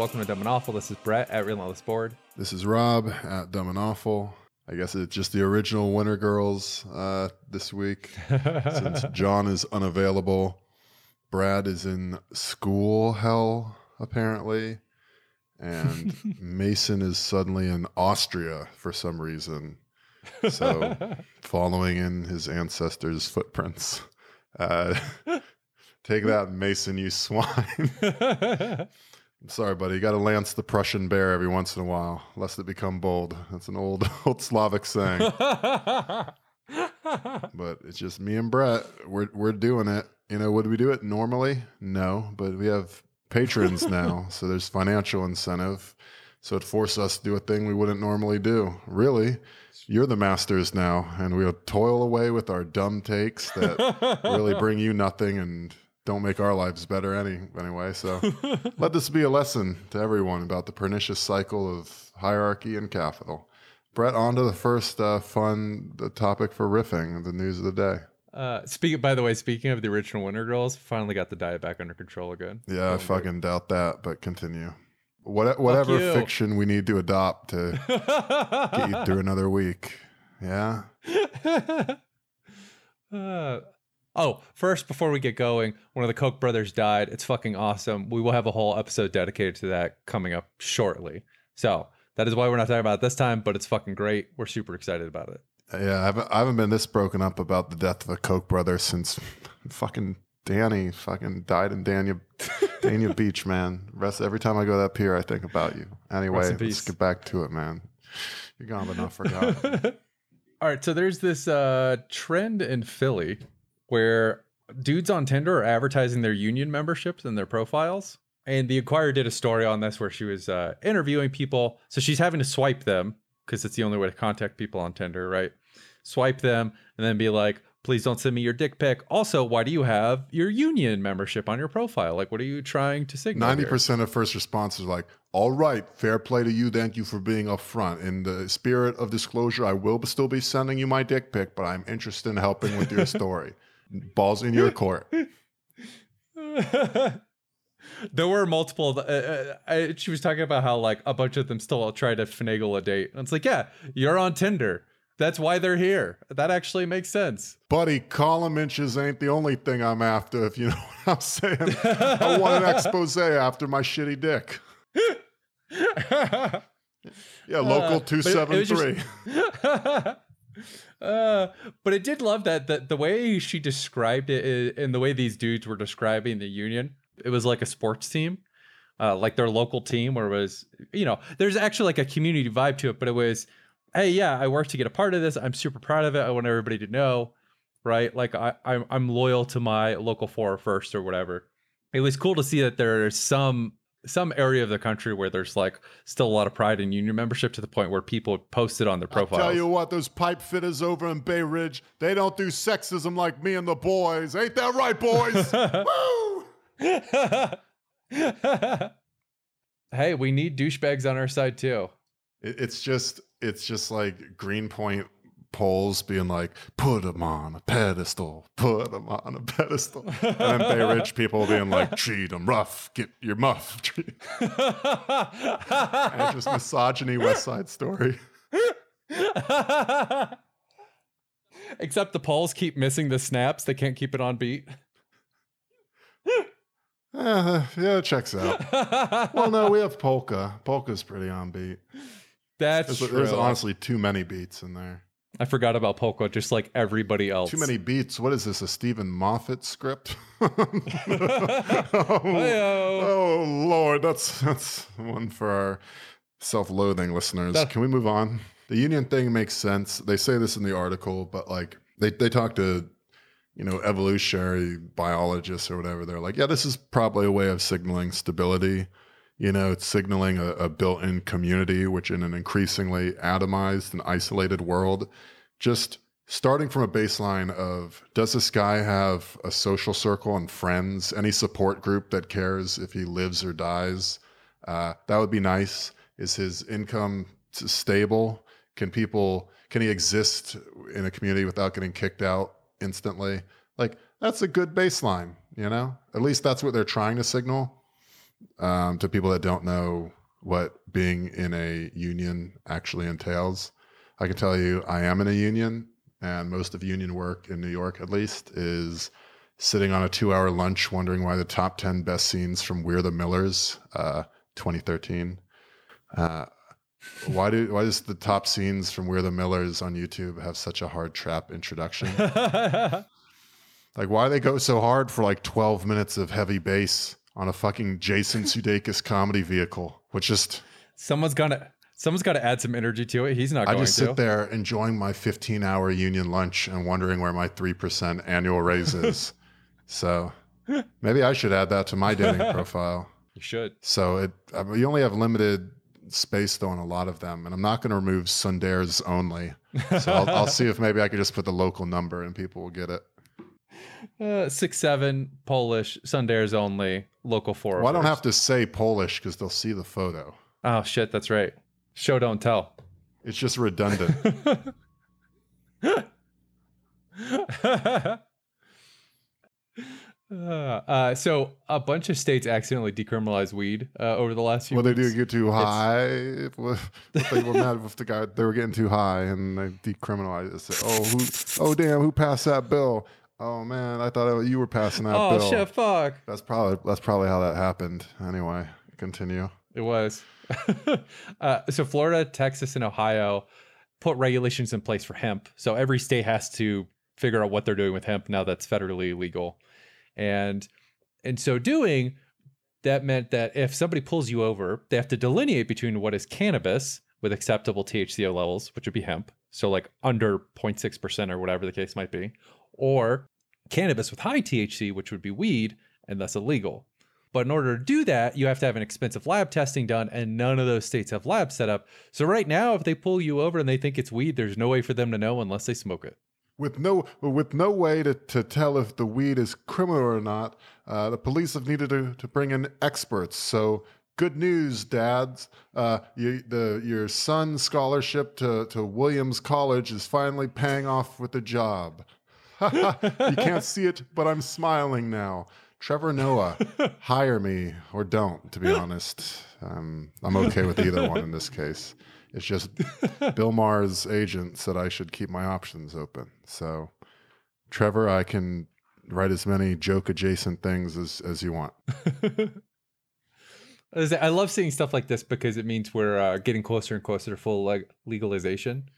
All right, everyone, welcome to Dumb and Awful. This is Brett at Relentless Board. This is Rob at Dumb and Awful. I guess it's just the original Winter Girls uh, this week since John is unavailable. Brad is in school hell, apparently. And Mason is suddenly in Austria for some reason. So, following in his ancestors' footprints. Uh, take that, Mason, you swine. I'm sorry, buddy. You got to lance the Prussian bear every once in a while, lest it become bold. That's an old, old Slavic saying. but it's just me and Brett. We're we're doing it. You know, would we do it normally? No, but we have patrons now, so there's financial incentive. So it forced us to do a thing we wouldn't normally do. Really, you're the masters now, and we'll toil away with our dumb takes that really bring you nothing and don't make our lives better any anyway. So let this be a lesson to everyone about the pernicious cycle of hierarchy and capital. Brett, on to the first uh, fun the topic for riffing, the news of the day. Uh, speak. By the way, speaking of the original Winter Girls, finally got the diet back under control again. Yeah, I fucking doubt that, but continue. What, whatever fiction we need to adopt to get you through another week. Yeah. Uh, oh, first, before we get going, one of the Koch brothers died. It's fucking awesome. We will have a whole episode dedicated to that coming up shortly. So that is why we're not talking about it this time, but it's fucking great. We're super excited about it. Yeah, I haven't, I haven't been this broken up about the death of a Koch brother since fucking Danny fucking died in Dania, Dania Beach, man. Rest every time I go to that pier, I think about you. Anyway, let's get back to it, man. You're gone but not forgotten. All right, so there's this uh, trend in Philly where dudes on Tinder are advertising their union memberships and their profiles. And the Inquirer did a story on this where she was uh, interviewing people. So she's having to swipe them because it's the only way to contact people on Tinder, right? Swipe them and then be like, please don't send me your dick pic. Also, why do you have your union membership on your profile? Like, what are you trying to signal? Ninety here? percent of first responders are like, "All right, fair play to you. Thank you for being upfront. In the spirit of disclosure, I will still be sending you my dick pic, but I'm interested in helping with your story. Balls in your court." there were multiple. Uh, uh, I, she was talking about how like a bunch of them still try to finagle a date, and it's like, yeah, you're on Tinder. That's why they're here. That actually makes sense. Buddy, column inches ain't the only thing I'm after, if you know what I'm saying. I want an expose after my shitty dick. Yeah, local Uh, but it- it was just- 273. Uh, but I did love that that the way she described it and the way these dudes were describing the union. It was like a sports team, uh, like their local team, where it was you know there's actually like a community vibe to it. But it was, hey, yeah, I worked to get a part of this. I'm super proud of it. I want everybody to know, right? Like I I'm, I'm loyal to my local four first or whatever. It was cool to see that there's some some area of the country where there's like still a lot of pride in union membership to the point where people post it on their I'll tell you what, those pipe fitters over in Bay Ridge, they don't do sexism like me and the boys. Ain't that right, boys? Woo! hey, we need douchebags on our side too. It's just, it's just like Greenpoint Poles being like, put them on a pedestal, put them on a pedestal. And then Bay Ridge people being like, treat them rough, get your muff. And it's just misogyny West Side Story. Except the Poles keep missing the snaps; they can't keep it on beat. Uh, yeah, it checks out. Well, no, we have polka. Polka's pretty on beat. That's There's, true. there's honestly too many beats in there. I forgot about polka, just like everybody else. Too many beats. What is this? A Steven Moffat script? oh, oh, Lord, that's that's one for our self-loathing listeners. That- Can we move on? The union thing makes sense. They say this in the article, but like they they talk to you know evolutionary biologists or whatever. They're like, yeah, this is probably a way of signaling stability. You know, it's signaling a, a built-in community, which in an increasingly atomized and isolated world, just starting from a baseline of does this guy have a social circle and friends, any support group that cares if he lives or dies? Uh, that would be nice. Is his income stable? Can people can he exist in a community without getting kicked out instantly? Like that's a good baseline, you know. At least that's what they're trying to signal. Um, to people that don't know what being in a union actually entails. I can tell you, I am in a union, and most of union work in New York, at least, is sitting on a two-hour lunch, wondering why the top ten best scenes from We're the Millers, uh, 2013. Uh, why do why does the top scenes from We're the Millers on YouTube have such a hard trap introduction? like why they go so hard for like 12 minutes of heavy bass on a fucking Jason Sudeikis comedy vehicle, which just someone's gonna someone's got to add some energy to it. He's not. Going to. I just to. sit there enjoying my 15 hour union lunch and wondering where my 3% annual raise is. so maybe I should add that to my dating profile. You should. So it uh, we only have limited space though on a lot of them, and I'm not going to remove Sundares only. So I'll, I'll see if maybe I could just put the local number and people will get it. Uh, six seven Polish Sundares only local four. Well, I don't have to say Polish because they'll see the photo. Oh shit, that's right. Show don't tell. It's just redundant. Uh, uh, so a bunch of states accidentally decriminalized weed uh, over the last few. well, they do get too high. If, if they were mad if the guy they were getting too high and they decriminalized it. Say, oh, who? Oh, damn! Who passed that bill? Oh man, I thought you were passing that Oh bill. shit! Fuck. That's probably that's probably how that happened. Anyway, continue. It was. uh, so Florida, Texas, and Ohio put regulations in place for hemp. So every state has to figure out what they're doing with hemp now that's federally legal. And in so doing, that meant that if somebody pulls you over, they have to delineate between what is cannabis with acceptable THCO levels, which would be hemp, so like under 0.6% or whatever the case might be, or cannabis with high THC, which would be weed and thus illegal. But in order to do that, you have to have an expensive lab testing done, and none of those states have labs set up. So right now, if they pull you over and they think it's weed, there's no way for them to know unless they smoke it. With no with no way to, to tell if the weed is criminal or not, uh, the police have needed to, to bring in experts. So good news, dads. Uh, you, the your son's scholarship to, to Williams College is finally paying off with a job. you can't see it, but I'm smiling now. Trevor Noah, hire me or don't. To be honest, um, I'm okay with either one in this case. It's just Bill Maher's agent said I should keep my options open. So, Trevor, I can write as many joke adjacent things as, as you want. I love seeing stuff like this because it means we're uh, getting closer and closer to full leg- legalization.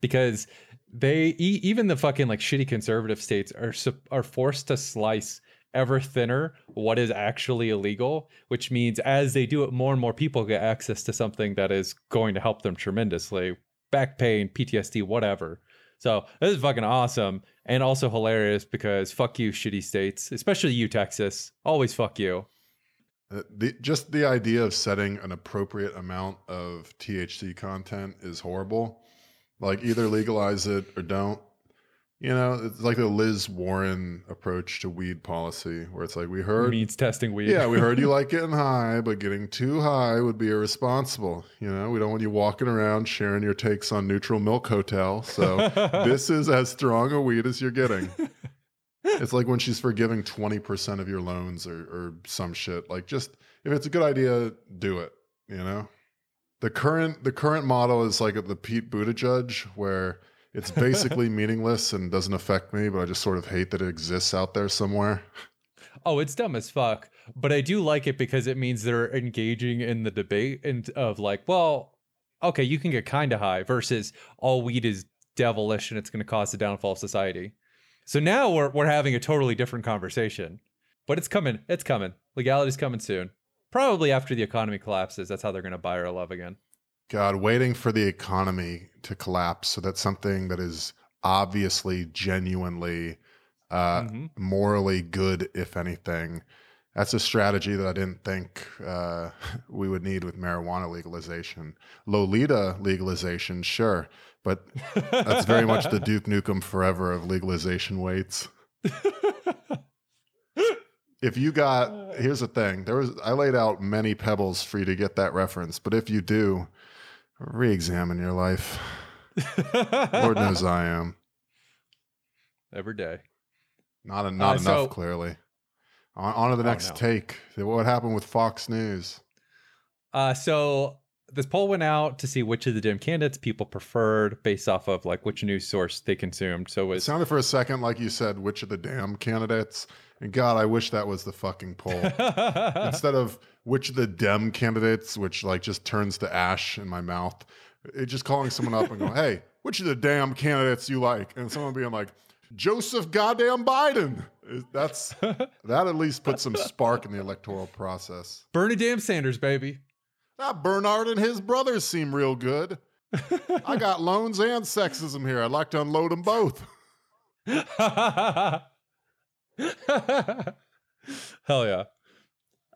Because they even the fucking like shitty conservative states are are forced to slice ever thinner what is actually illegal, which means as they do it, more and more people get access to something that is going to help them tremendously. Back pain, PTSD, whatever. So this is fucking awesome and also hilarious because fuck you, shitty states, especially you, Texas. Always fuck you. Uh, the, just the idea of setting an appropriate amount of THC content is horrible. Like either legalize it or don't. You know, it's like the Liz Warren approach to weed policy, where it's like we heard, means testing weed. yeah, we heard you like getting high, but getting too high would be irresponsible. You know, we don't want you walking around sharing your takes on Neutral Milk Hotel. So this is as strong a weed as you're getting. It's like when she's forgiving 20% of your loans or, or some shit. Like just if it's a good idea, do it, you know? The current the current model is like the Pete Buttigieg where it's basically meaningless and doesn't affect me, but I just sort of hate that it exists out there somewhere. Oh, it's dumb as fuck. But I do like it because it means they're engaging in the debate and of like, well, okay, you can get kind of high versus all weed is devilish and it's going to cause the downfall of society. So now we're we're having a totally different conversation. But it's coming. It's coming. Legality's coming soon. Probably after the economy collapses. That's how they're going to buy our love again. God, waiting for the economy to collapse so that something that is obviously genuinely uh, Mhm. morally good, if anything. That's a strategy that I didn't think uh, we would need with marijuana legalization. Lolita legalization, sure, but that's very much the Duke Nukem forever of legalization waits. If you got, here's the thing: there was I laid out many pebbles for you to get that reference, but if you do, re-examine your life. Lord knows I am Every day. not not Uh, so- enough. clearly, On, on to the Oh, next no. take. What happened with Fox News? Uh, so this poll went out to see which of the Dem candidates people preferred based off of like which news source they consumed. So it It sounded for a second like you said, which of the damn candidates? And God, I wish that was the fucking poll. Instead of which of the Dem candidates, which like just turns to ash in my mouth, it just calling someone up and going, hey, which of the damn candidates you like? And someone being like, Joseph goddamn Biden. That's that at least puts some spark in the electoral process. Bernie Damn Sanders, baby. That Bernard and his brothers seem real good. I got loans and sexism here. I'd like to unload them both. Hell yeah.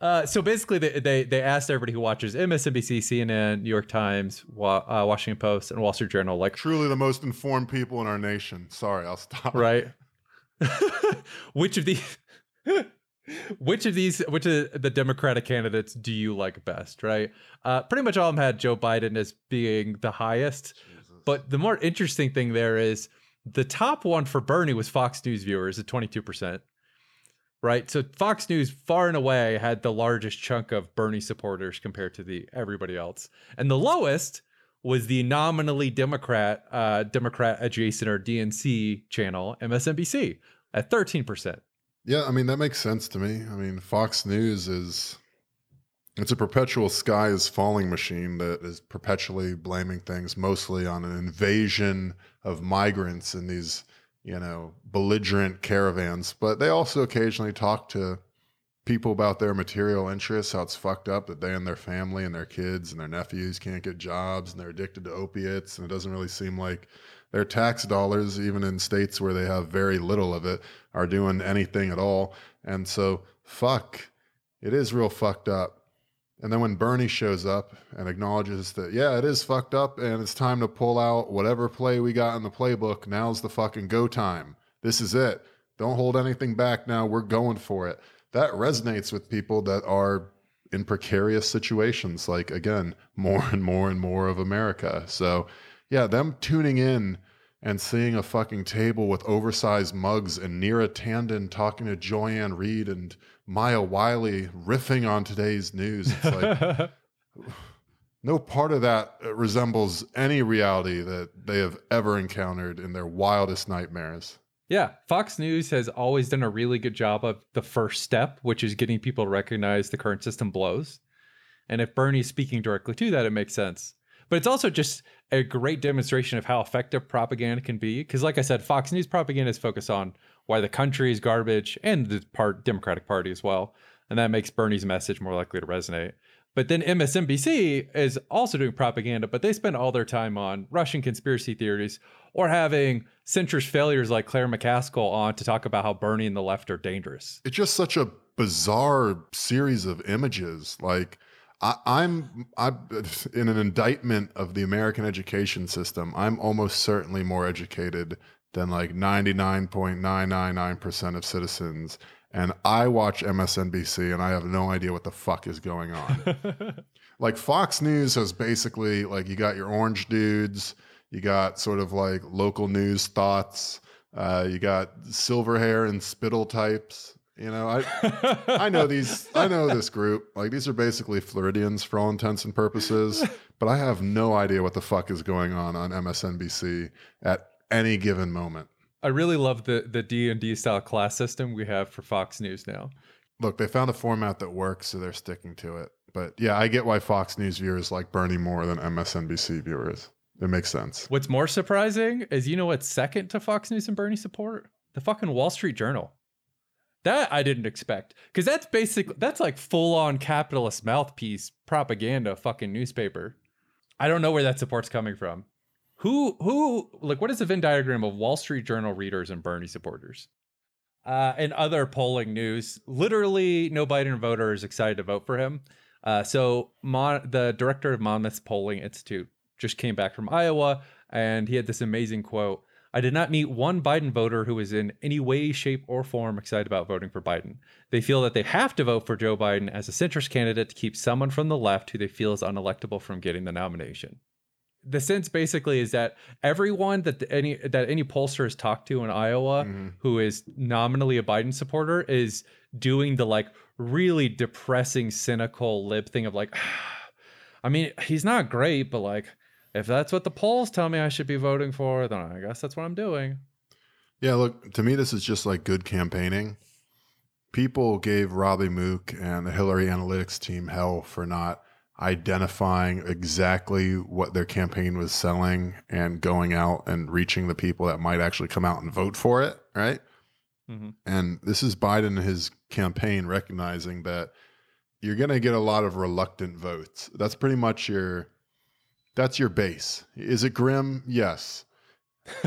Uh, so basically, they, they they asked everybody who watches MSNBC, CNN, New York Times, Wa- uh, Washington Post, and Wall Street Journal, like, Truly the most informed people in our nation. Sorry, I'll stop. right? which of these, which of these, which of the Democratic candidates do you like best? Right? Uh, pretty much all of them had Joe Biden as being the highest. But the more interesting thing there is the top one for Bernie was Fox News viewers at 22%. Right? So Fox News far and away had the largest chunk of Bernie supporters compared to the everybody else. And the lowest was the nominally Democrat uh Democrat adjacent or DNC channel MSNBC at 13%. Yeah, I mean that makes sense to me. I mean, Fox News is it's a perpetual sky is falling machine that is perpetually blaming things mostly on an invasion of migrants in these, you know, belligerent caravans, but they also occasionally talk to people about their material interests, how it's fucked up that they and their family and their kids and their nephews can't get jobs and they're addicted to opiates and it doesn't really seem like their tax dollars, even in states where they have very little of it, are doing anything at all. And so, fuck, it is real fucked up. And then when Bernie shows up and acknowledges that, yeah, it is fucked up and it's time to pull out whatever play we got in the playbook, now's the fucking go time. This is it. Don't hold anything back now. We're going for it. That resonates with people that are in precarious situations, like, again, more and more and more of America. So, yeah, them tuning in and seeing a fucking table with oversized mugs and Neera Tandon talking to Joy-Ann Reid and Maya Wiley riffing on today's news. It's like no part of that resembles any reality that they have ever encountered in their wildest nightmares. Yeah, Fox News has always done a really good job of the first step, which is getting people to recognize the current system blows. And if Bernie's speaking directly to that, it makes sense. But it's also just a great demonstration of how effective propaganda can be. Because, like I said, Fox News propaganda is focused on why the country is garbage and the part Democratic Party as well, and that makes Bernie's message more likely to resonate. But then MSNBC is also doing propaganda, but they spend all their time on Russian conspiracy theories or having centrist failures like Claire McCaskill on to talk about how Bernie and the left are dangerous. It's just such a bizarre series of images. Like I, I'm, I'm in an indictment of the American education system. I'm almost certainly more educated than like 99.999% of citizens. And I watch MSNBC and I have no idea what the fuck is going on. like Fox News has basically like you got your orange dudes, you got sort of like local news thoughts, uh, you got silver hair and spittle types. You know, I I know these I know this group. Like these are basically Floridians for all intents and purposes, but I have no idea what the fuck is going on on MSNBC at any given moment. I really love the the D and D style class system we have for Fox News now. Look, they found a format that works, so they're sticking to it. But yeah, I get why Fox News viewers like Bernie more than MSNBC viewers. It makes sense. What's more surprising is you know what's second to Fox News and Bernie support? The fucking Wall Street Journal. That I didn't expect because that's basically That's like full on capitalist mouthpiece propaganda fucking newspaper. I don't know where that support's coming from. Who who like what is the Venn diagram of Wall Street Journal readers and Bernie supporters? Uh, and other polling news, literally no Biden voter is excited to vote for him. Uh, so Mon- the director of Monmouth's Polling Institute just came back from Iowa, and he had this amazing quote. I did not meet one Biden voter who is in any way, shape, or form excited about voting for Biden. They feel that they have to vote for Joe Biden as a centrist candidate to keep someone from the left who they feel is unelectable from getting the nomination. The sense basically is that everyone that any that any pollster has talked to in Iowa Mhm. who is nominally a Biden supporter is doing the like really depressing, cynical lib thing of like, I mean, he's not great, but like, if that's what the polls tell me I should be voting for, then I guess that's what I'm doing. Yeah, look, to me, this is just like good campaigning. People gave Robbie Mook and the Hillary Analytics team hell for not identifying exactly what their campaign was selling and going out and reaching the people that might actually come out and vote for it, right? Mm-hmm. And this is Biden and his campaign recognizing that you're going to get a lot of reluctant votes. That's pretty much your that's your base. Is it grim? Yes.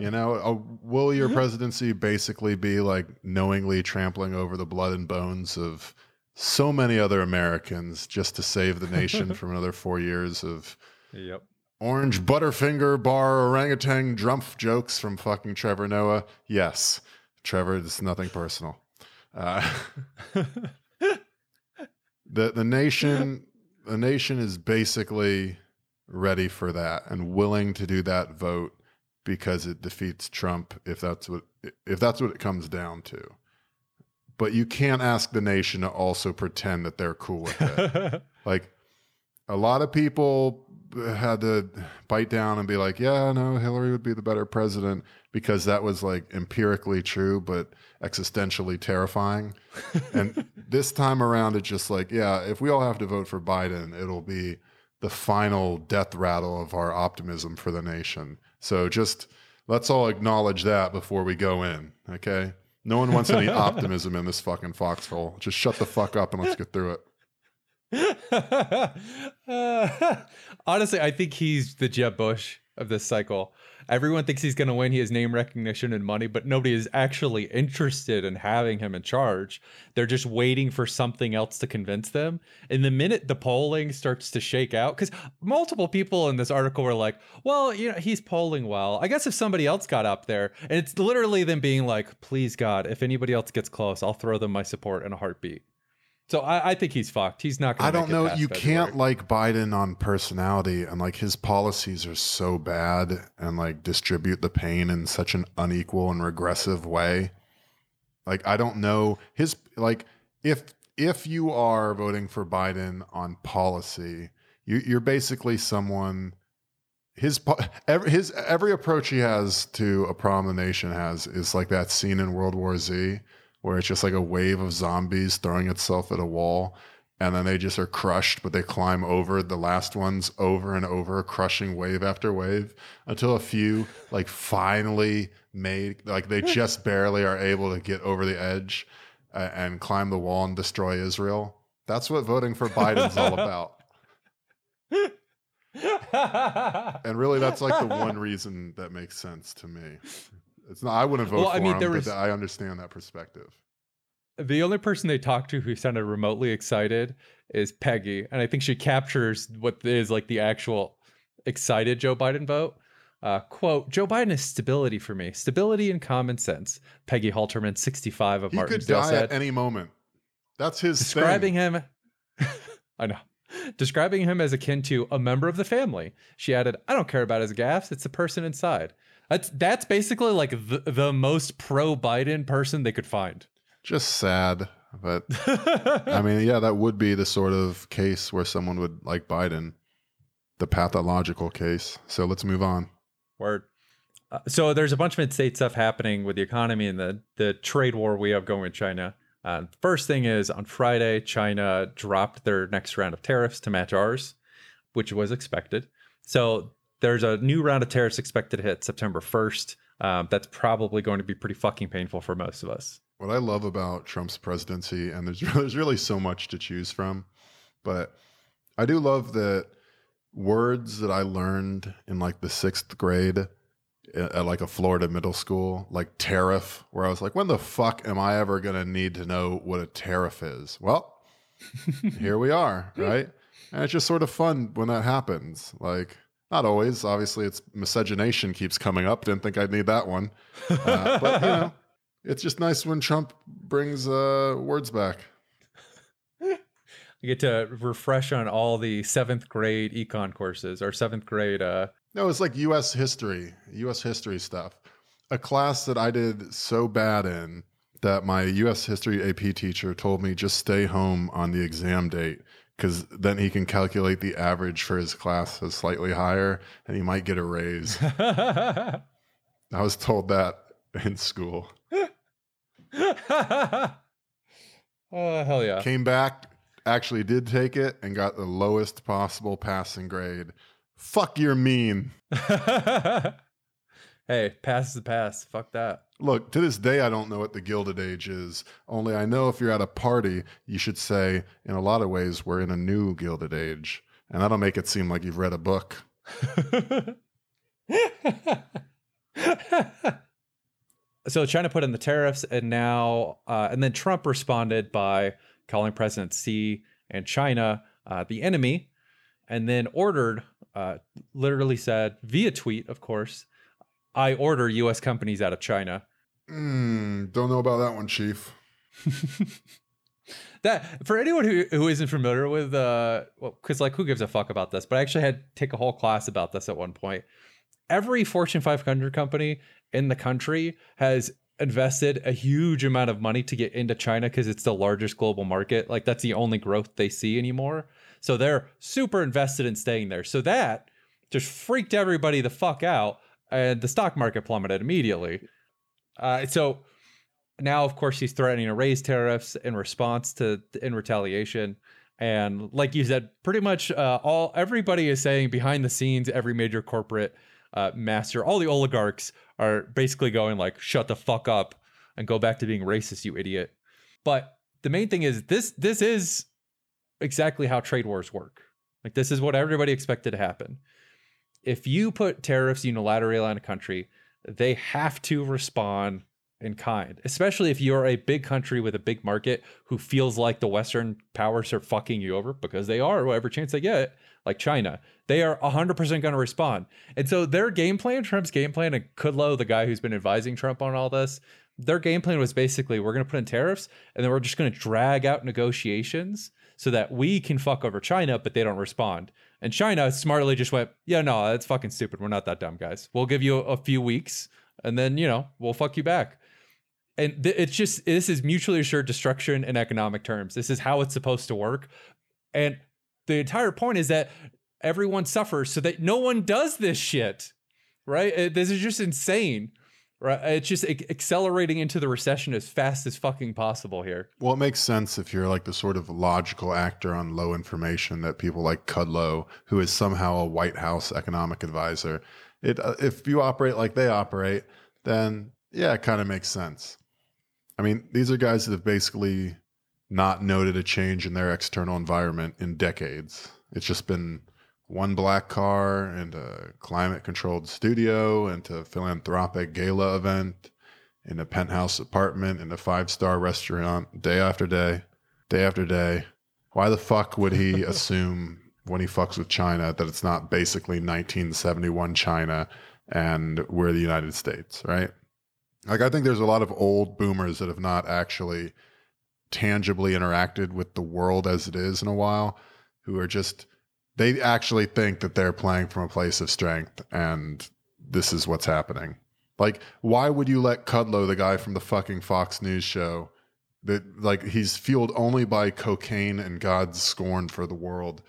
you know, uh, will your presidency basically be like knowingly trampling over the blood and bones of so many other Americans just to save the nation from another four years of yep. orange butterfinger bar orangutan drumpf jokes from fucking Trevor Noah? Yes. Trevor, it's nothing personal. Uh, the the nation the nation is basically ready for that and willing to do that vote because it defeats Trump if that's what if that's what it comes down to. But you can't ask the nation to also pretend that they're cool with it. like a lot of people had to bite down and be like, "Yeah, no, Hillary would be the better president," because that was like empirically true, but existentially terrifying. and this time around, it's just like, yeah, if we all have to vote for Biden, it'll be the final death rattle of our optimism for the nation. So just let's all acknowledge that before we go in, okay? No one wants any optimism in this fucking foxhole. Just shut the fuck up and let's get through it. uh, honestly, I think he's the Jeb Bush of this cycle. Everyone thinks he's going to win. He has name recognition and money, but nobody is actually interested in having him in charge. They're just waiting for something else to convince them. And the minute the polling starts to shake out, because multiple people in this article were like, well, you know, he's polling well. I guess if somebody else got up there, and it's literally them being like, please, God, if anybody else gets close, I'll throw them my support in a heartbeat. So I, I, think he's fucked. He's not. Going to I don't know. You February. can't like Biden on personality, and like his policies are so bad, and like distribute the pain in such an unequal and regressive way. Like I don't know his like if if you are voting for Biden on policy, you, you're basically someone. His every his every approach he has to a problem the nation has is like that scene in World War Z where it's just like a wave of zombies throwing itself at a wall and then they just are crushed, but they climb over the last ones over and over, crushing wave after wave until a few like finally made like they just barely are able to get over the edge uh, and climb the wall and destroy Israel. That's what voting for Biden's all about. and really, that's like the one reason that makes sense to me. It's not. I wouldn't vote well, for I mean, him, was, I understand that perspective. The only person they talked to who sounded remotely excited is Peggy, and I think she captures what is like the actual excited Joe Biden vote. Uh, quote: Joe Biden is stability for me, stability and common sense. Peggy Halterman, sixty-five of. He could die said, at any moment. That's his describing thing. him. I know describing him as akin to a member of the family. She added, I don't care about his gaffes, it's the person inside. That's that's basically like the, the most pro Biden person they could find. Just sad, but I mean, yeah, that would be the sort of case where someone would like Biden, the pathological case. So let's move on. Word. Uh, so there's a bunch of mid-state stuff happening with the economy and the the trade war we have going with China. Uh, first thing is on Friday, China dropped their next round of tariffs to match ours, which was expected. So there's a new round of tariffs expected to hit September 1st. Um, that's probably going to be pretty fucking painful for most of us. What I love about Trump's presidency, and there's there's really so much to choose from, but I do love that words that I learned in like the sixth grade at like a Florida middle school, like tariff, where I was like, when the fuck am I ever going to need to know what a tariff is? Well, here we are, right? And it's just sort of fun when that happens. Like, not always. Obviously, it's miscegenation keeps coming up. Didn't think I'd need that one. Uh, but, you know, it's just nice when Trump brings uh, words back. You get to refresh on all the seventh grade econ courses or seventh grade. Uh... No, it's like U.S. history, U.S. history stuff. A class that I did so bad in that my US history AP teacher told me just stay home on the exam date because then he can calculate the average for his class as slightly higher and he might get a raise. I was told that in school. oh hell yeah! Came back, actually did take it, and got the lowest possible passing grade. Fuck your mean. hey, pass is the pass. Fuck that. Look, to this day, I don't know what the Gilded Age is. Only I know if you're at a party, you should say, in a lot of ways, we're in a new Gilded Age. And that'll make it seem like you've read a book. so China put in the tariffs, and now, uh, and then Trump responded by calling President Xi and China uh, the enemy, and then ordered, uh, literally said via tweet, of course, I order U.S. companies out of China. Mm, don't know about that one, Chief. that for anyone who, who isn't familiar with, uh, well, because like who gives a fuck about this? But I actually had to take a whole class about this at one point. Every Fortune 500 company in the country has invested a huge amount of money to get into China because it's the largest global market. Like that's the only growth they see anymore. So they're super invested in staying there. So that just freaked everybody the fuck out and the stock market plummeted immediately. Uh, so now, of course, he's threatening to raise tariffs in response to in retaliation. And like you said, pretty much uh, all everybody is saying behind the scenes, every major corporate uh, master, all the oligarchs are basically going like, "Shut the fuck up and go back to being racist, you idiot." But the main thing is this: this is exactly how trade wars work. Like this is what everybody expected to happen if you put tariffs unilaterally on a country, they have to respond in kind, especially if you're a big country with a big market who feels like the Western powers are fucking you over because they are, whatever chance they get, like China. They are 100% going to respond. And so their game plan, Trump's game plan, and Kudlow, the guy who's been advising Trump on all this, their game plan was basically we're going to put in tariffs and then we're just going to drag out negotiations so that we can fuck over China, but they don't respond. And China smartly just went, yeah, no, that's fucking stupid. We're not that dumb, guys. We'll give you a, few weeks and then, you know, we'll fuck you back. And th- it's just, this is mutually assured destruction in economic terms. This is how it's supposed to work. And the entire point is that everyone suffers so that no one does this shit, right? This is just insane. Right, it's just accelerating into the recession as fast as fucking possible here. Well, it makes sense if you're like the sort of logical actor on low information that people like Kudlow, who is somehow a White House economic advisor. It uh, if you operate like they operate, then yeah, it kind of makes sense. I mean, these are guys that have basically not noted a change in their external environment in decades. It's just been one black car and a climate controlled studio and a philanthropic gala event in a penthouse apartment in a five star restaurant day after day, day after day. Why the fuck would he assume when he fucks with China that it's not basically 1971 China and we're the United States, right? Like, I think there's a lot of old boomers that have not actually tangibly interacted with the world as it is in a while who are just they actually think that they're playing from a place of strength and this is what's happening. Like, why would you let Kudlow, the guy from the fucking Fox News show, that like he's fueled only by cocaine and God's scorn for the world,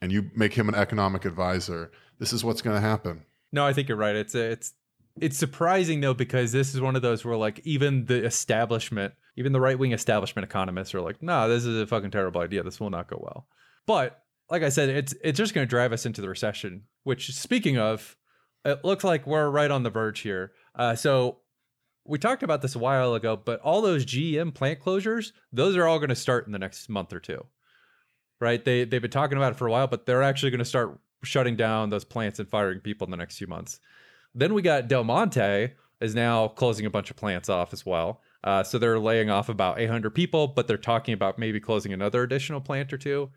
and you make him an economic advisor? This is what's going to happen. No, I think you're right. It's it's it's surprising though because this is one of those where like even the establishment, even the right wing establishment economists are like, nah, this is a fucking terrible idea. This will not go well. But like I said, it's it's just going to drive us into the recession. Which, speaking of, it looks like we're right on the verge here. Uh, so we talked about this a while ago, but all those GM plant closures, those are all going to start in the next month or two, right? They they've been talking about it for a while, but they're actually going to start shutting down those plants and firing people in the next few months. Then we got Del Monte is now closing a bunch of plants off as well. Uh, so they're laying off about 800 people, but they're talking about maybe closing another additional plant or two.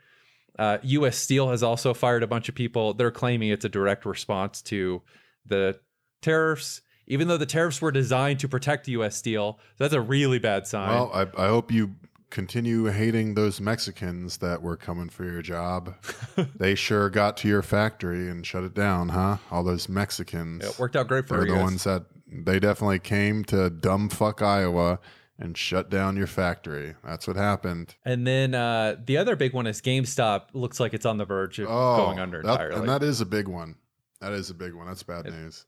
Uh, U.S. Steel has also fired a bunch of people. They're claiming it's a direct response to the tariffs, even though the tariffs were designed to protect U.S. Steel. So that's a really bad sign. Well, I, I hope you continue hating those Mexicans that were coming for your job. they sure got to your factory and shut it down, huh? All those Mexicans. It worked out great for us. They're you the guys. ones that they definitely came to dumb fuck Iowa and shut down your factory. That's what happened. And then uh, the other big one is GameStop. Looks like it's on the verge of going under Oh, that- entirely. and that is a big one. That is a big one. That's bad It- news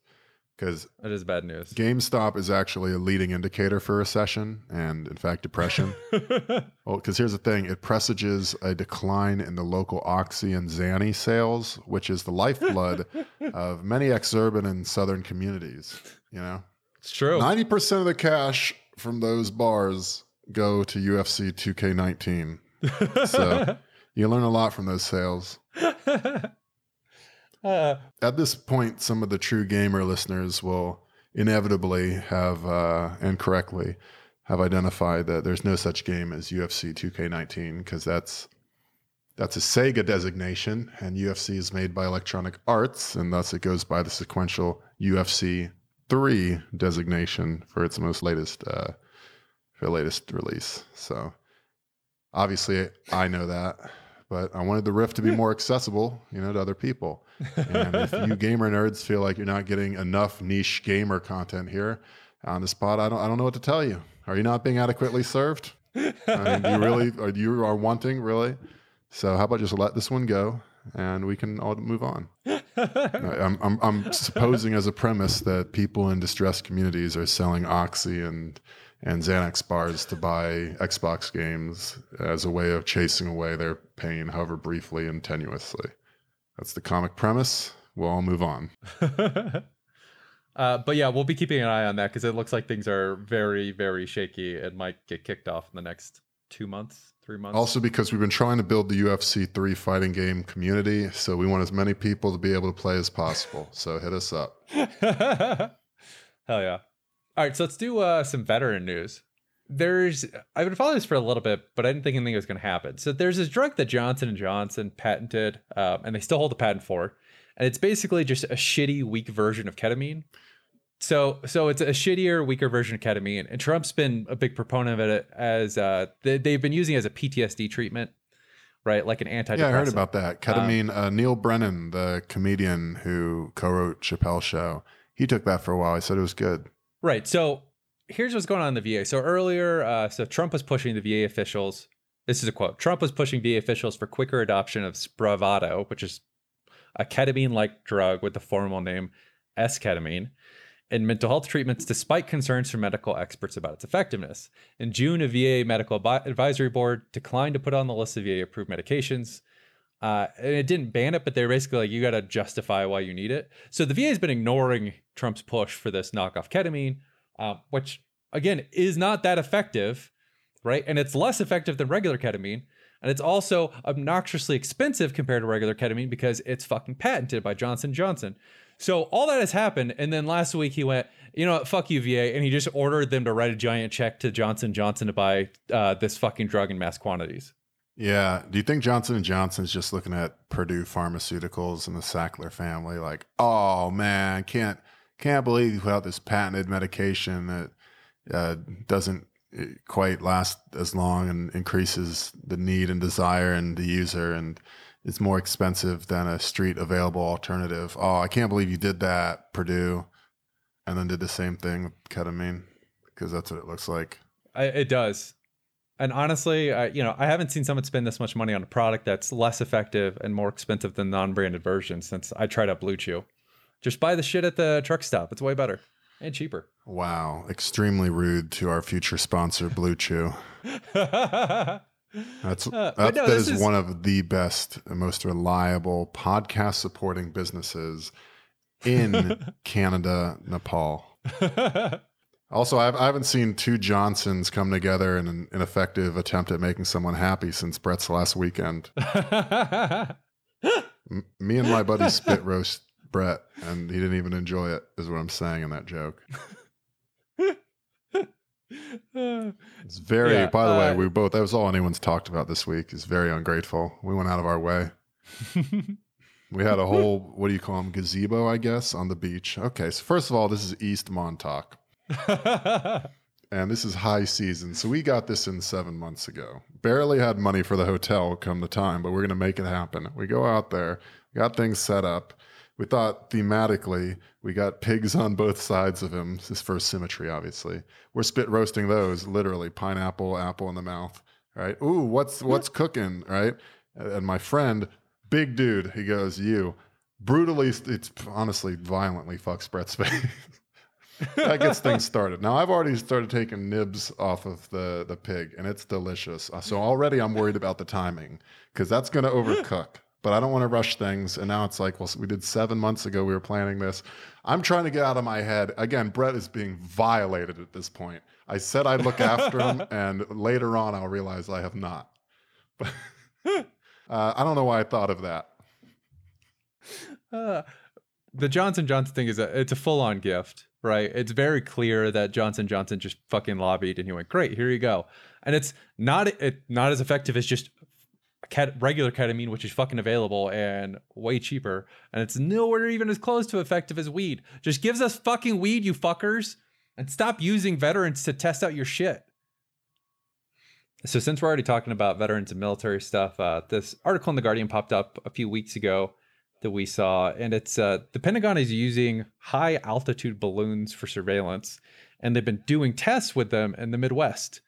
because that is bad news. GameStop is actually a leading indicator for recession and, in fact, depression. well, because here's the thing it presages a decline in the local Oxy and Xanny sales, which is the lifeblood of many exurban and southern communities. You know, it's true. 90% of the cash from those bars go to UFC 2K19. So you learn a lot from those sales. uh, At this point, some of the true gamer listeners will inevitably have, uh, and correctly, have identified that there's no such game as UFC 2K19 because that's that's a Sega designation, and UFC is made by Electronic Arts, and thus it goes by the sequential UFC 3 designation for its most latest uh, for the latest release. So obviously, I know that, but I wanted the Rift to be more accessible, you know, to other people. And if you gamer nerds feel like you're not getting enough niche gamer content here on the spot, I don't I don't know what to tell you. Are you not being adequately served? I mean, you really are you are wanting really? So how about just let this one go and we can all move on. I'm, I'm I'm supposing as a premise that people in distressed communities are selling Oxy and and Xanax bars to buy Xbox games as a way of chasing away their pain, however briefly and tenuously. That's the comic premise. We'll all move on. uh, but yeah, we'll be keeping an eye on that because it looks like things are very, very shaky and might get kicked off in the next two months, three months. Also, because we've been trying to build the UFC 3 fighting game community, so we want as many people to be able to play as possible. So hit us up. Hell yeah. All right, so let's do uh, some veteran news. There's I've been following this for a little bit, but I didn't think anything was going to happen. So there's this drug that Johnson and Johnson patented, um, and they still hold the patent for, and it's basically just a shitty, weak version of ketamine. So so it's a shittier, weaker version of ketamine, and Trump's been a big proponent of it as uh, they, they've been using it as a PTSD treatment, right? Like an antidepressant. Yeah, I heard about that. Ketamine. uh, Neal Brennan, the comedian who co-wrote Chappelle Show, he took that for a while. He said it was good. Right. So here's what's going on in the VA. So earlier, uh, so Trump was pushing the VA officials. This is a quote. Trump was pushing VA officials for quicker adoption of Spravato, which is a ketamine-like drug with the formal name S-ketamine, in mental health treatments, despite concerns from medical experts about its effectiveness. In June, a VA medical advisory board declined to put on the list of VA-approved medications. Uh, and it didn't ban it, but they're basically like, you got to justify why you need it. So the VA has been ignoring Trump's push for this knockoff ketamine, uh, which again is not that effective, right? And it's less effective than regular ketamine. And it's also obnoxiously expensive compared to regular ketamine because it's fucking patented by Johnson Johnson. So all that has happened, and then last week he went, you know what, fuck you, VA, and he just ordered them to write a giant check to Johnson Johnson to buy uh, this fucking drug in mass quantities. Yeah. Do you think Johnson and Johnson's just looking at Purdue Pharmaceuticals and the Sackler family, like, oh man, can't can't believe you put out this patented medication that uh, doesn't uh, quite last as long and increases the need and desire and the user and it's more expensive than a street available alternative. Oh, I can't believe you did that, Purdue, and then did the same thing with ketamine because that's what it looks like. I, it does. And honestly, I, you know, I haven't seen someone spend this much money on a product that's less effective and more expensive than non-branded version since I tried out BlueChew. Just buy the shit at the truck stop. It's way better and cheaper. Wow, extremely rude to our future sponsor, BlueChew. That's Uh, that, no, that is, is- one of the best, and most reliable podcast supporting businesses in Canada, Nepal. Also, I've, I haven't seen two Johnsons come together in an ineffective attempt at making someone happy since Brett's last weekend. M- me and my buddy spit roast Brett, and he didn't even enjoy it. Is what I'm saying in that joke. It's very. Yeah, by the way, uh, we both. That was all anyone's talked about this week. Is very ungrateful. We went out of our way. We had a whole. what do you call them? Gazebo, I guess, on the beach. Okay, so first of all, this is East Montauk, and this is high season. So we got this in seven months ago. Barely had money for the hotel come the time, but we're gonna make it happen. We go out there, got things set up. We thought thematically we got pigs on both sides of him. His first symmetry, obviously. We're spit roasting those literally pineapple, apple in the mouth. Right? Ooh, what's what's cooking? Right? And my friend, big dude, he goes, "You." Brutally, it's honestly violently fucks Brett's face. that gets things started. Now I've already started taking nibs off of the the pig, and it's delicious. Uh, so already I'm worried about the timing because that's going to overcook but I don't want to rush things. And now it's like, well, we did seven months ago, we were planning this. I'm trying to get out of my head. Again, Brett is being violated at this point. I said I'd look after him, and later on, I'll realize I have not. But uh, I don't know why I thought of that. Uh, the Johnson Johnson thing is a it's a full on gift, right? It's very clear that Johnson Johnson just fucking lobbied and he went, "Great, here you go." And it's not it not as effective as just ket- regular ketamine, which is fucking available and way cheaper, and it's nowhere even as close to effective as weed. Just gives us fucking weed, you fuckers, and stop using veterans to test out your shit. So, since we're already talking about veterans and military stuff, uh, this article in the Guardian popped up a few weeks ago that we saw, and it's uh, the Pentagon is using high altitude balloons for surveillance, and they've been doing tests with them in the Midwest.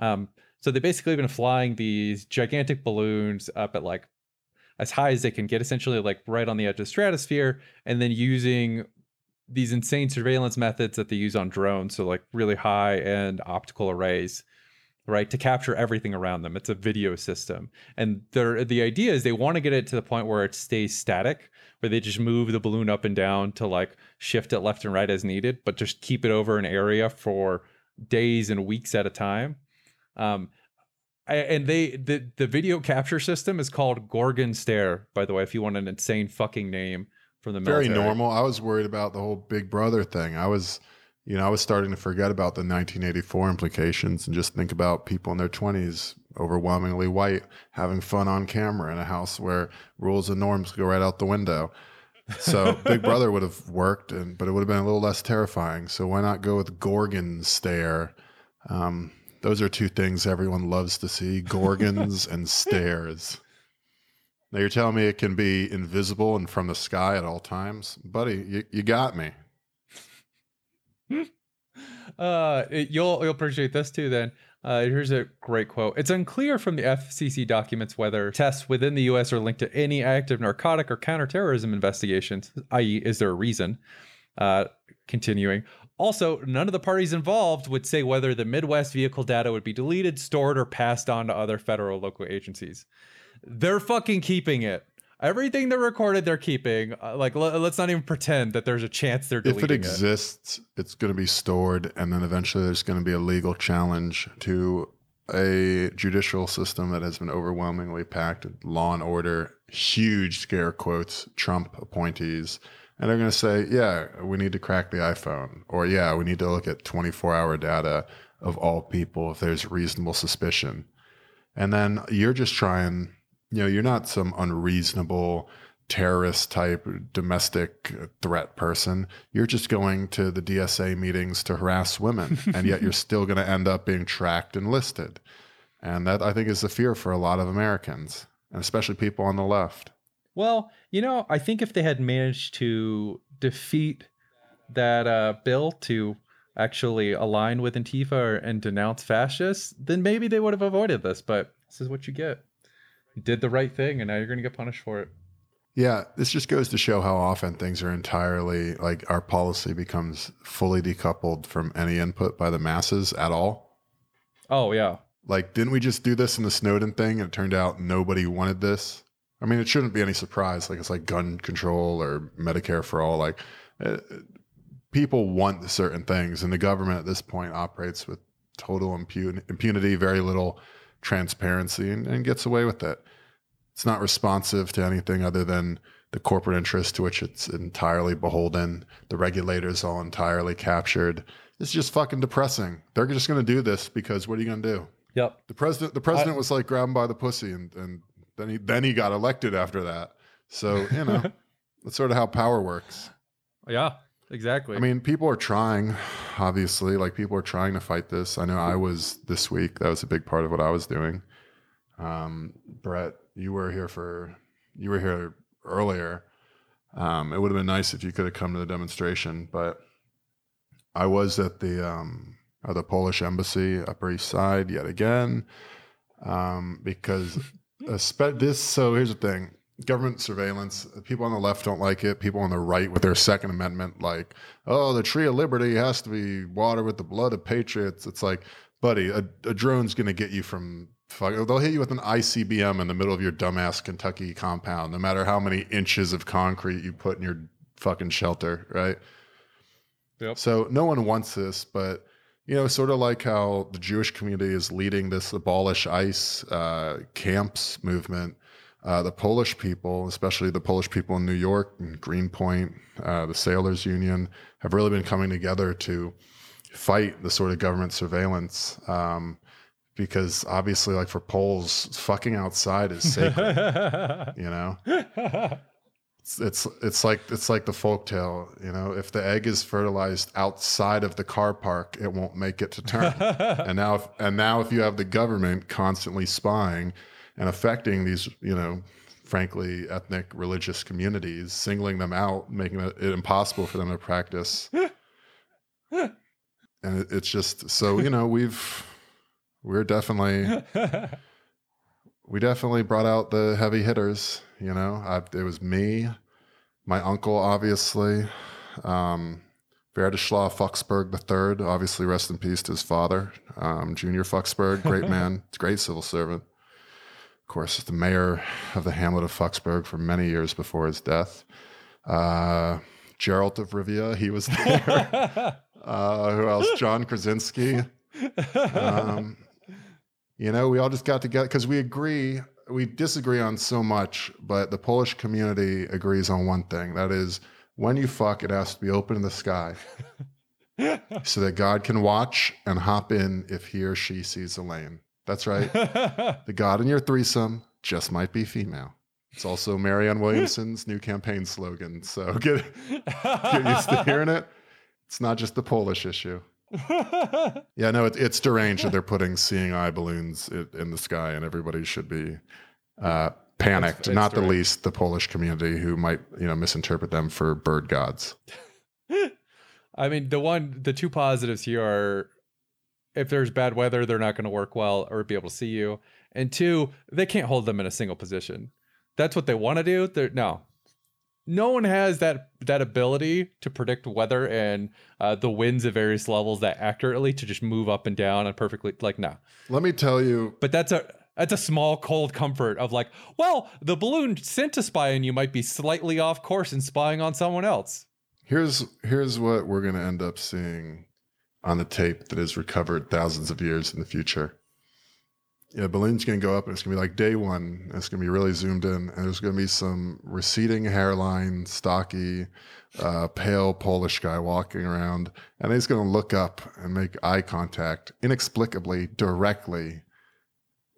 Um, so they've basically been flying these gigantic balloons up at like as high as they can get, essentially like right on the edge of the stratosphere, and then using these insane surveillance methods that they use on drones, so like really high end optical arrays, right, to capture everything around them. It's a video system, and the idea is they want to get it to the point where it stays static, where they just move the balloon up and down to like shift it left and right as needed, but just keep it over an area for days and weeks at a time. Um, and they the the video capture system is called Gorgon Stare. By the way, if you want an insane fucking name from the military. very normal. I was worried about the whole Big Brother thing. I was, you know, I was starting to forget about the 1984 implications and just think about people in their 20s, overwhelmingly white, having fun on camera in a house where rules and norms go right out the window. So Big Brother would have worked, and but it would have been a little less terrifying. So why not go with Gorgon Stare? Um, those are two things everyone loves to see gorgons and stairs. Now you're telling me it can be invisible and from the sky at all times? Buddy, you, you got me. uh, it, you'll you'll appreciate this too then. Uh, here's a great quote. It's unclear from the FCC documents whether tests within the U.S. are linked to any active narcotic or counterterrorism investigations, i.e., is there a reason? Uh, continuing, also, none of the parties involved would say whether the Midwest vehicle data would be deleted, stored, or passed on to other federal local agencies. They're fucking keeping it. Everything they recorded, they're keeping. Uh, like, l- let's not even pretend that there's a chance they're deleting it. If it exists, it. it's going to be stored, and then eventually there's going to be a legal challenge to a judicial system that has been overwhelmingly packed with law and order, huge scare quotes, Trump appointees and they're going to say, yeah, we need to crack the iPhone, or yeah, we need to look at 24 hour data of all people if there's reasonable suspicion. And then you're just trying, you know, you're not some unreasonable terrorist type domestic threat person. You're just going to the DSA meetings to harass women, and yet you're still going to end up being tracked and listed. And that I think is the fear for a lot of Americans, and especially people on the left. Well, you know, I think if they had managed to defeat that uh, bill to actually align with Antifa and denounce fascists, then maybe they would have avoided this. But this is what you get. You did the right thing, and now you're going to get punished for it. Yeah, this just goes to show how often things are entirely like our policy becomes fully decoupled from any input by the masses at all. Oh, yeah. Like, didn't we just do this in the Snowden thing and it turned out nobody wanted this? I mean, it shouldn't be any surprise. Like it's like gun control or Medicare for all. Like uh, people want certain things, and the government at this point operates with total impun- impunity, very little transparency, and, and gets away with it. It's not responsive to anything other than the corporate interest to which it's entirely beholden. The regulators all entirely captured. It's just fucking depressing. They're just going to do this because what are you going to do? Yep. The president, the president I, was like grabbing by the pussy and, and then he then he got elected after that. So you know, that's sort of how power works. Yeah, exactly. I mean, people are trying. Obviously, like people are trying to fight this. I know I was this week. That was a big part of what I was doing. Um, Brett, you were here for you were here earlier. Um, it would have been nice if you could have come to the demonstration, but I was at the um, at the Polish embassy, Upper East Side, yet again, um, because espe- this. So here's the thing: government surveillance. People on the left don't like it. People on the right, with their Second Amendment, like, oh, the tree of liberty has to be watered with the blood of patriots. It's like, buddy, a, a drone's gonna get you from. Fuck, they'll hit you with an ICBM in the middle of your dumbass Kentucky compound, no matter how many inches of concrete you put in your fucking shelter, right? Yep. So no one wants this, but you know, sort of like how the Jewish community is leading this abolish ICE uh, camps movement. Uh, the Polish people, especially the Polish people in New York and Greenpoint, uh, the Sailors Union, have really been coming together to fight the sort of government surveillance. Um, because obviously, like for Poles, fucking outside is sacred. you know, it's, it's like it's like the folktale. You know, if the egg is fertilized outside of the car park, it won't make it to term. and now, if, and now, if you have the government constantly spying and affecting these, you know, frankly, ethnic religious communities, singling them out, making it impossible for them to practice. and it, it's just so you know we've we're definitely we definitely brought out the heavy hitters. You know, I, it was me, my uncle, obviously, um, Verdislav Fuxberg III, obviously, rest in peace to his father, um, Junior Fuxberg, great man, great civil servant. Of course, the mayor of the hamlet of Fuxberg for many years before his death. Uh, Geralt of Rivia, he was there. uh, who else? John Krasinski. Um, you know, we all just got together because we agree, we disagree on so much, but the Polish community agrees on one thing. That is, when you fuck, it has to be open in the sky so that God can watch and hop in if he or she sees a lane. That's right. the God in your threesome just might be female. It's also Marianne Williamson's new campaign slogan. So get, get used to hearing it. It's not just the Polish issue. Yeah, no, it, it's deranged that they're putting seeing eye balloons in, in the sky, and everybody should be uh, panicked. It's- it's not the least the Polish community, who might you know misinterpret them for bird gods. I mean, the one, the two positives here are if there's bad weather, they're not going to work well or be able to see you. And two, they can't hold them in a single position. That's what they want to do. They're no, no one has that that ability to predict weather and uh, the winds at various levels that accurately to just move up and down and perfectly like no. Let me tell you, But that's a that's a small cold comfort of like, well, the balloon sent to spy on you might be slightly off course and spying on someone else. here's here's what we're going to end up seeing on the tape that is recovered thousands of years in the future. Yeah, balloon's going to go up and it's going to be like day one. It's going to be really zoomed in, and there's going to be some receding hairline, stocky, uh, pale Polish guy walking around, and he's going to look up and make eye contact inexplicably, directly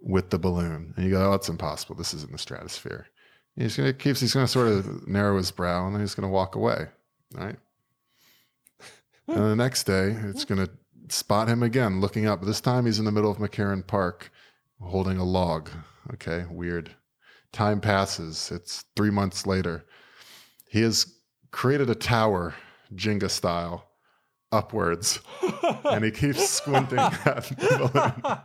with the balloon. And you go, "Oh, it's impossible. This is in the stratosphere." And he's going to keeps. He's going to sort of narrow his brow, and then he's going to walk away. Right. And the next day, it's going to spot him again looking up. This time he's in the middle of McCarren Park holding a log. Okay, weird. Time passes. It's three months later. He has created a tower, Jenga style, upwards, and he keeps squinting at the balloon.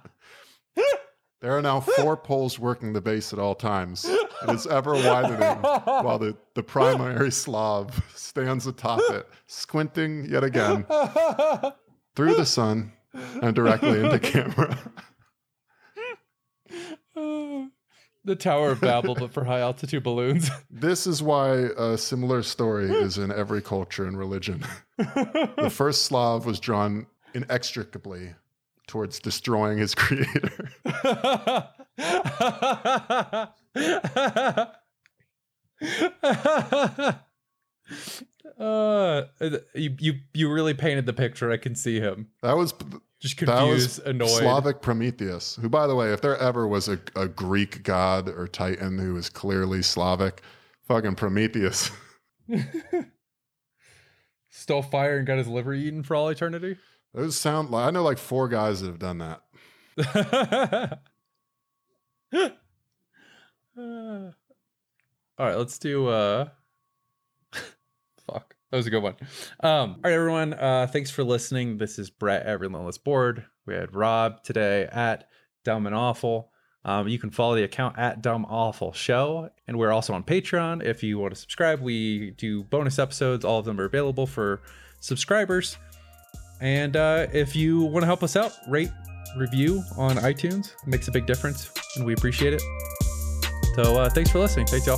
There are now four Poles working the base at all times. It is ever widening while the, the primary Slav stands atop it, squinting yet again through the sun and directly into camera. the Tower of Babel, but for high altitude balloons. This is why a similar story is in every culture and religion. The first Slav was drawn inextricably towards destroying his creator. uh, you, you you really painted the picture. I can see him That was just that was confused, annoyed. Slavic Prometheus, who, by the way, if there ever was a, a Greek god or titan who was clearly Slavic, fucking Prometheus. Stole fire and got his liver eaten for all eternity. Those sound like I know like four guys that have done that. all right, let's do uh That was a good one. Um, all right, everyone. Uh, thanks for listening. This is Brett at Relentless Board. We had Rob today at Dumb and Awful. Um, you can follow the account at Dumb Awful Show, and we're also on Patreon. If you want to subscribe, we do bonus episodes. All of them are available for subscribers. And uh, if you want to help us out, rate, review on iTunes. It makes a big difference, and we appreciate it. So uh, thanks for listening. Thanks, y'all.